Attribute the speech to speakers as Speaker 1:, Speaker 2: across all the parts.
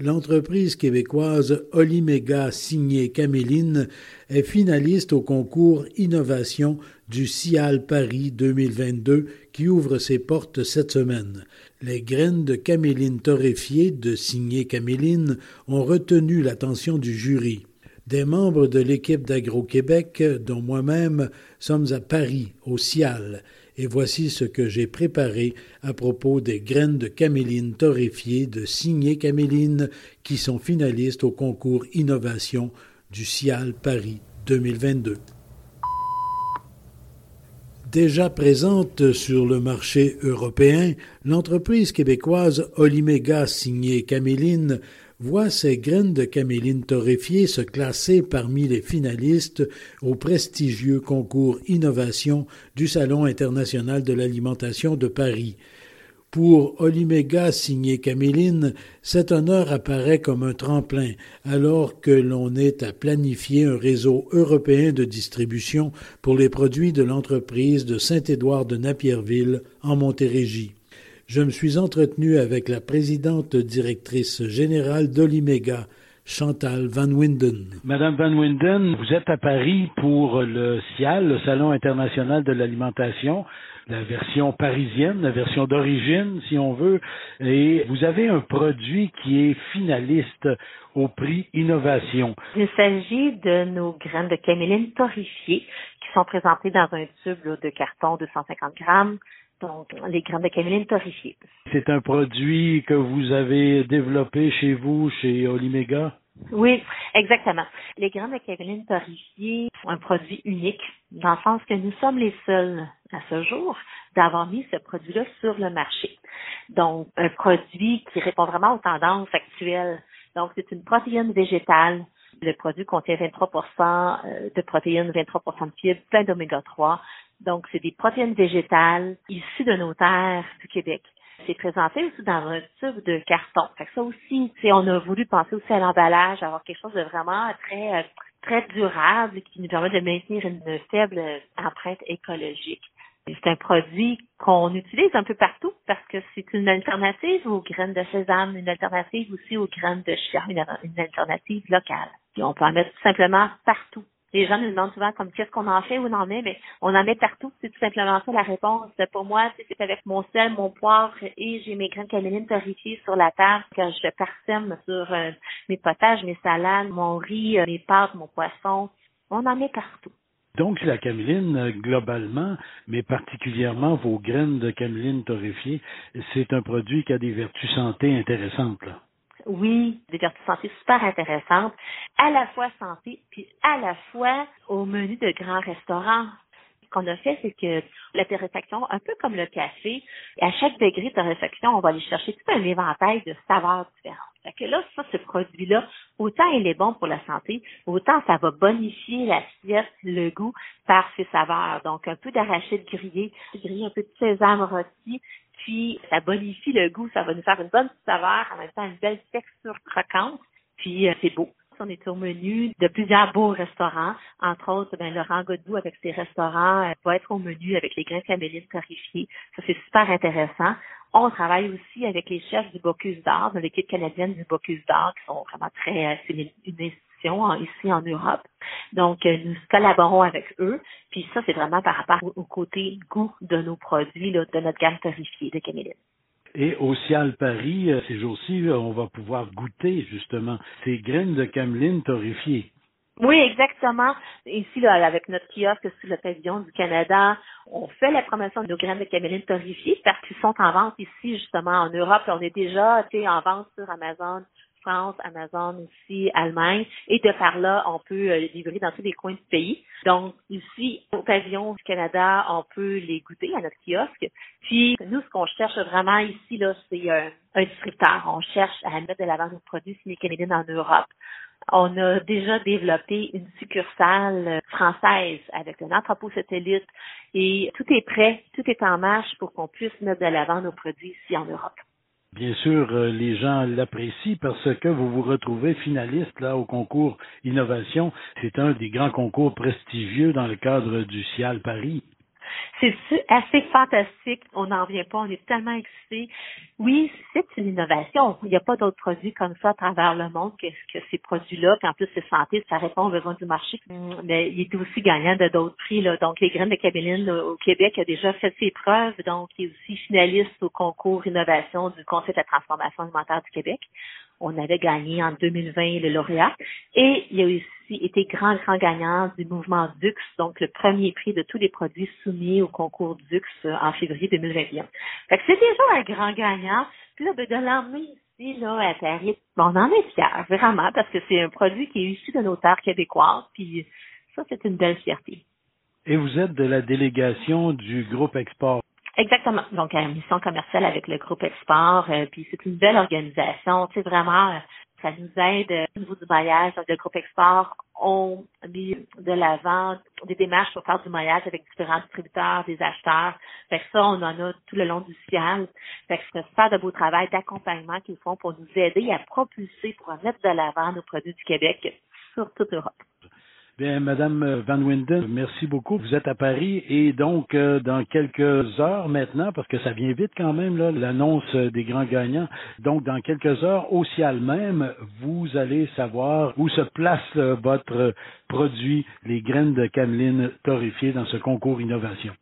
Speaker 1: L'entreprise québécoise Olimega signée Caméline est finaliste au concours Innovation du CIAL Paris 2022 qui ouvre ses portes cette semaine. Les graines de caméline torréfiées de signé Caméline ont retenu l'attention du jury. Des membres de l'équipe d'Agro-Québec, dont moi-même, sommes à Paris, au CIAL, et voici ce que j'ai préparé à propos des graines de caméline torréfiées de Signé Caméline qui sont finalistes au concours Innovation du CIAL Paris 2022. Déjà présente sur le marché européen, l'entreprise québécoise Olimega signée Caméline voit ses graines de caméline torréfiées se classer parmi les finalistes au prestigieux concours Innovation du Salon international de l'alimentation de Paris. Pour Olimega signé Caméline, cet honneur apparaît comme un tremplin, alors que l'on est à planifier un réseau européen de distribution pour les produits de l'entreprise de Saint-Édouard de Napierville en Montérégie je me suis entretenu avec la présidente directrice générale d'Olimega, Chantal Van Winden.
Speaker 2: Madame Van Winden, vous êtes à Paris pour le CIAL, le Salon international de l'alimentation, la version parisienne, la version d'origine, si on veut, et vous avez un produit qui est finaliste au prix Innovation.
Speaker 3: Il s'agit de nos graines de caméline torréfiées qui sont présentées dans un tube de carton de 150 grammes donc les graines de caméline torréfiées.
Speaker 2: C'est un produit que vous avez développé chez vous, chez Olimega?
Speaker 3: Oui, exactement. Les graines de caméline torréfiées sont un produit unique, dans le sens que nous sommes les seuls à ce jour d'avoir mis ce produit-là sur le marché. Donc, un produit qui répond vraiment aux tendances actuelles. Donc, c'est une protéine végétale. Le produit contient 23% euh, de protéines, 23% de fibres, plein d'oméga 3, donc, c'est des protéines végétales issues de nos terres du Québec. C'est présenté aussi dans un tube de carton. Fait que ça aussi, on a voulu penser aussi à l'emballage, avoir quelque chose de vraiment très très durable qui nous permet de maintenir une faible empreinte écologique. C'est un produit qu'on utilise un peu partout parce que c'est une alternative aux graines de sésame, une alternative aussi aux graines de chia, une, alternative locale. Et on peut en mettre tout simplement partout les gens nous demandent souvent comme qu'est-ce qu'on en fait, où on en met, mais on en met partout. C'est tout simplement ça la réponse. Pour moi, c'est avec mon sel, mon poivre et j'ai mes graines caméline torréfiées sur la table quand je parsème sur euh, mes potages, mes salades, mon riz, euh, mes pâtes, mon poisson. On en met partout.
Speaker 2: Donc, la caméline, euh, globalement, mais particulièrement vos graines de caméline torréfiées, c'est un produit qui a des vertus santé intéressantes. Là
Speaker 3: oui, des vertus santé super intéressantes, à la fois santé, puis à la fois au menu de grands restaurants. Ce qu'on a fait, c'est que la torréfaction, un peu comme le café, à chaque degré de torréfaction, on va aller chercher tout un éventail de saveurs différentes. Fait que là, ça, ce produit-là, autant il est bon pour la santé, autant ça va bonifier l'assiette, le goût par ses saveurs. Donc, un peu d'arachide grillé, grillé un peu de sésame rôti, puis ça bonifie le goût, ça va nous faire une bonne saveur, en même temps une belle texture croquante, puis euh, c'est beau. On est au menu de plusieurs beaux restaurants, entre autres ben, Laurent Godbout avec ses restaurants euh, va être au menu avec les grains camélines clarifiés. Ça c'est super intéressant. On travaille aussi avec les chefs du Bocuse d'Or, de l'équipe canadienne du Bocuse d'Or, qui sont vraiment très, euh, c'est une, ici en Europe. Donc, euh, nous collaborons avec eux. Puis ça, c'est vraiment par rapport au, côté goût de nos produits, là, de notre gamme torréfiée de caméline.
Speaker 2: Et au Cial Paris, euh, ces jours-ci, on va pouvoir goûter justement ces graines de cameline torréfiées.
Speaker 3: Oui, exactement. Ici, là, avec notre kiosque sur le pavillon du Canada, on fait la promotion de nos graines de caméline torréfiées parce qu'ils sont en vente ici, justement, en Europe. On est déjà en vente sur Amazon France, Amazon aussi, Allemagne. Et de par là, on peut euh, livrer dans tous les coins du pays. Donc, ici, au pavillon du Canada, on peut les goûter à notre kiosque. Puis, nous, ce qu'on cherche vraiment ici, là, c'est un distributeur. On cherche à mettre de l'avant nos produits les Canadiens en Europe On a déjà développé une succursale française avec un entrepôt satellite et tout est prêt, tout est en marche pour qu'on puisse mettre de l'avant nos produits ici en Europe.
Speaker 2: Bien sûr, euh, les gens l'apprécient parce que vous vous retrouvez finaliste là au concours Innovation. C'est un des grands concours prestigieux dans le cadre du CIAL Paris.
Speaker 3: C'est assez fantastique? On n'en vient pas. On est tellement excités. Oui, c'est une innovation. Il n'y a pas d'autres produits comme ça à travers le monde que, que ces produits-là. Puis en plus, c'est santé, ça répond aux besoins du marché. Mais il est aussi gagnant de d'autres prix. Là. Donc, les graines de caméline au Québec a déjà fait ses preuves. Donc, il est aussi finaliste au concours innovation du Conseil de la transformation alimentaire du Québec. On avait gagné en 2020 le lauréat. Et il a aussi été grand, grand gagnant du mouvement Dux, donc le premier prix de tous les produits soumis au concours Dux euh, en février 2021. Fait que c'est déjà un grand gagnant. Puis là, ben, de l'emmener ici, là, à Paris, on en est fiers, vraiment, parce que c'est un produit qui est issu de nos terres québécoises. Puis ça, c'est une belle fierté.
Speaker 2: Et vous êtes de la délégation du groupe Export
Speaker 3: Exactement. Donc, une mission commerciale avec le groupe Export, euh, puis c'est une belle organisation. Sais, vraiment, ça nous aide euh, au niveau du maillage. Donc, le groupe Export ont mis de l'avant des démarches pour faire du maillage avec différents distributeurs, des acheteurs. Fait que ça, on en a tout le long du ciel. Fait que c'est super de beau travail d'accompagnement qu'ils font pour nous aider à propulser, pour mettre de l'avant nos produits du Québec sur toute l'Europe.
Speaker 2: Bien, Madame Van Winden, merci beaucoup. Vous êtes à Paris et donc euh, dans quelques heures maintenant, parce que ça vient vite quand même, l'annonce des grands gagnants. Donc dans quelques heures, au ciel même, vous allez savoir où se place euh, votre produit, les graines de cameline torréfiées dans ce concours innovation.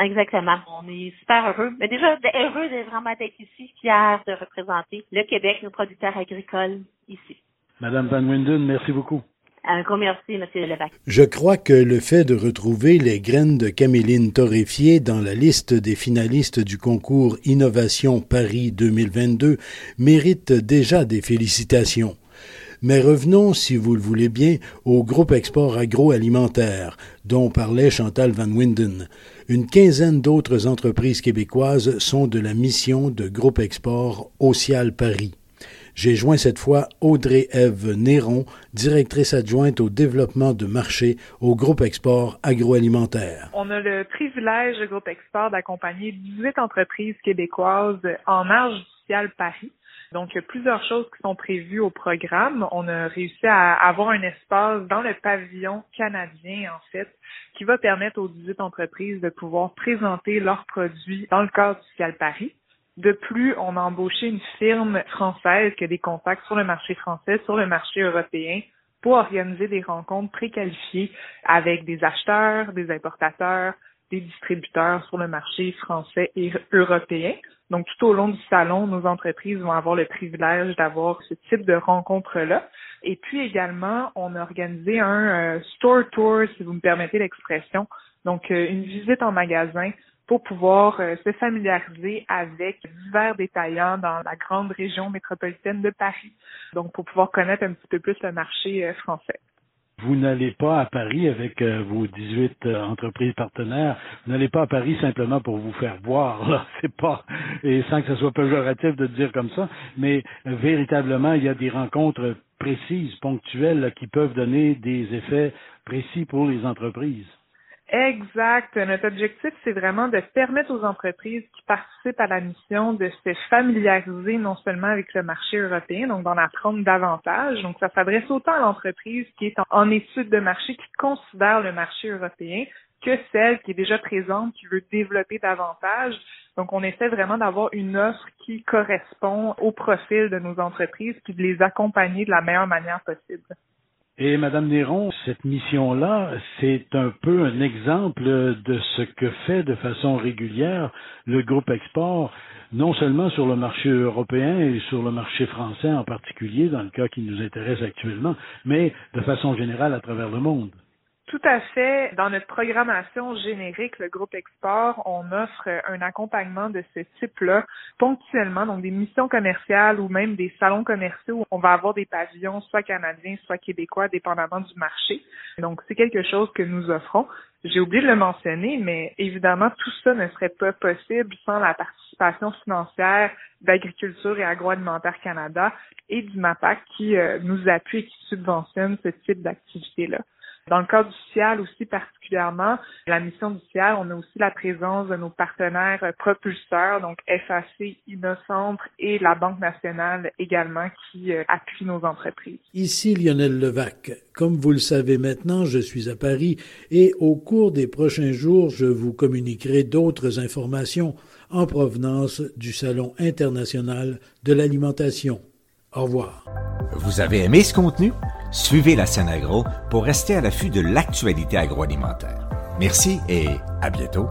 Speaker 3: Exactement. On est super heureux. Mais déjà, heureux de vraiment être ici, fiers de représenter le Québec, nos producteurs agricoles ici.
Speaker 2: Madame Van Winden, merci beaucoup.
Speaker 3: Levac.
Speaker 1: Je crois que le fait de retrouver les graines de caméline torréfiées dans la liste des finalistes du concours Innovation Paris 2022 mérite déjà des félicitations. Mais revenons, si vous le voulez bien, au groupe export agroalimentaire dont parlait Chantal Van Winden. Une quinzaine d'autres entreprises québécoises sont de la mission de Groupe ExportOcial Paris. J'ai joint cette fois Audrey-Ève Néron, directrice adjointe au développement de marché au Groupe Export agroalimentaire.
Speaker 4: On a le privilège, le Groupe Export, d'accompagner 18 entreprises québécoises en marge du Paris. Donc, il y a plusieurs choses qui sont prévues au programme. On a réussi à avoir un espace dans le pavillon canadien, en fait, qui va permettre aux 18 entreprises de pouvoir présenter leurs produits dans le cadre du Cial Paris. De plus, on a embauché une firme française qui a des contacts sur le marché français, sur le marché européen, pour organiser des rencontres préqualifiées avec des acheteurs, des importateurs, des distributeurs sur le marché français et européen. Donc, tout au long du salon, nos entreprises vont avoir le privilège d'avoir ce type de rencontres-là. Et puis également, on a organisé un euh, store tour, si vous me permettez l'expression. Donc, euh, une visite en magasin pour pouvoir euh, se familiariser avec divers détaillants dans la grande région métropolitaine de Paris. Donc, pour pouvoir connaître un petit peu plus le marché euh, français.
Speaker 2: Vous n'allez pas à Paris avec euh, vos 18 entreprises partenaires. Vous n'allez pas à Paris simplement pour vous faire. Là, c'est pas et sans que ce soit péjoratif de dire comme ça, mais véritablement il y a des rencontres précises, ponctuelles, qui peuvent donner des effets précis pour les entreprises.
Speaker 4: Exact. Notre objectif, c'est vraiment de permettre aux entreprises qui participent à la mission de se familiariser non seulement avec le marché européen, donc d'en apprendre davantage. Donc, ça s'adresse autant à l'entreprise qui est en, étude de marché, qui considère le marché européen, que celle qui est déjà présente, qui veut développer davantage. Donc, on essaie vraiment d'avoir une offre qui correspond au profil de nos entreprises, puis de les accompagner de la meilleure manière possible.
Speaker 2: Et Madame Néron, cette mission-là, c'est un peu un exemple de ce que fait de façon régulière le groupe Export, non seulement sur le marché européen et sur le marché français en particulier, dans le cas qui nous intéresse actuellement, mais de façon générale à travers le monde.
Speaker 4: Tout à fait. Dans notre programmation générique, le groupe Export, on offre un accompagnement de ce type-là ponctuellement, donc des missions commerciales ou même des salons commerciaux où on va avoir des pavillons soit canadiens, soit québécois, dépendamment du marché. Donc, c'est quelque chose que nous offrons. J'ai oublié de le mentionner, mais évidemment, tout ça ne serait pas possible sans la participation participation financière d'Agriculture et Agroalimentaire Canada et du MAPAC qui euh, nous appuie et qui subventionne ce type d'activité-là. Dans le cadre du CIAL aussi particulièrement, la mission du CIAL, on a aussi la présence de nos partenaires propulseurs, donc FAC, Innocentre et la Banque nationale également qui euh, appuient nos entreprises.
Speaker 1: Ici Lionel Levac. Comme vous le savez maintenant, je suis à Paris et au cours des prochains jours, je vous communiquerai d'autres informations en provenance du Salon international de l'alimentation. Au revoir.
Speaker 5: Vous avez aimé ce contenu? Suivez la scène agro pour rester à l'affût de l'actualité agroalimentaire. Merci et à bientôt.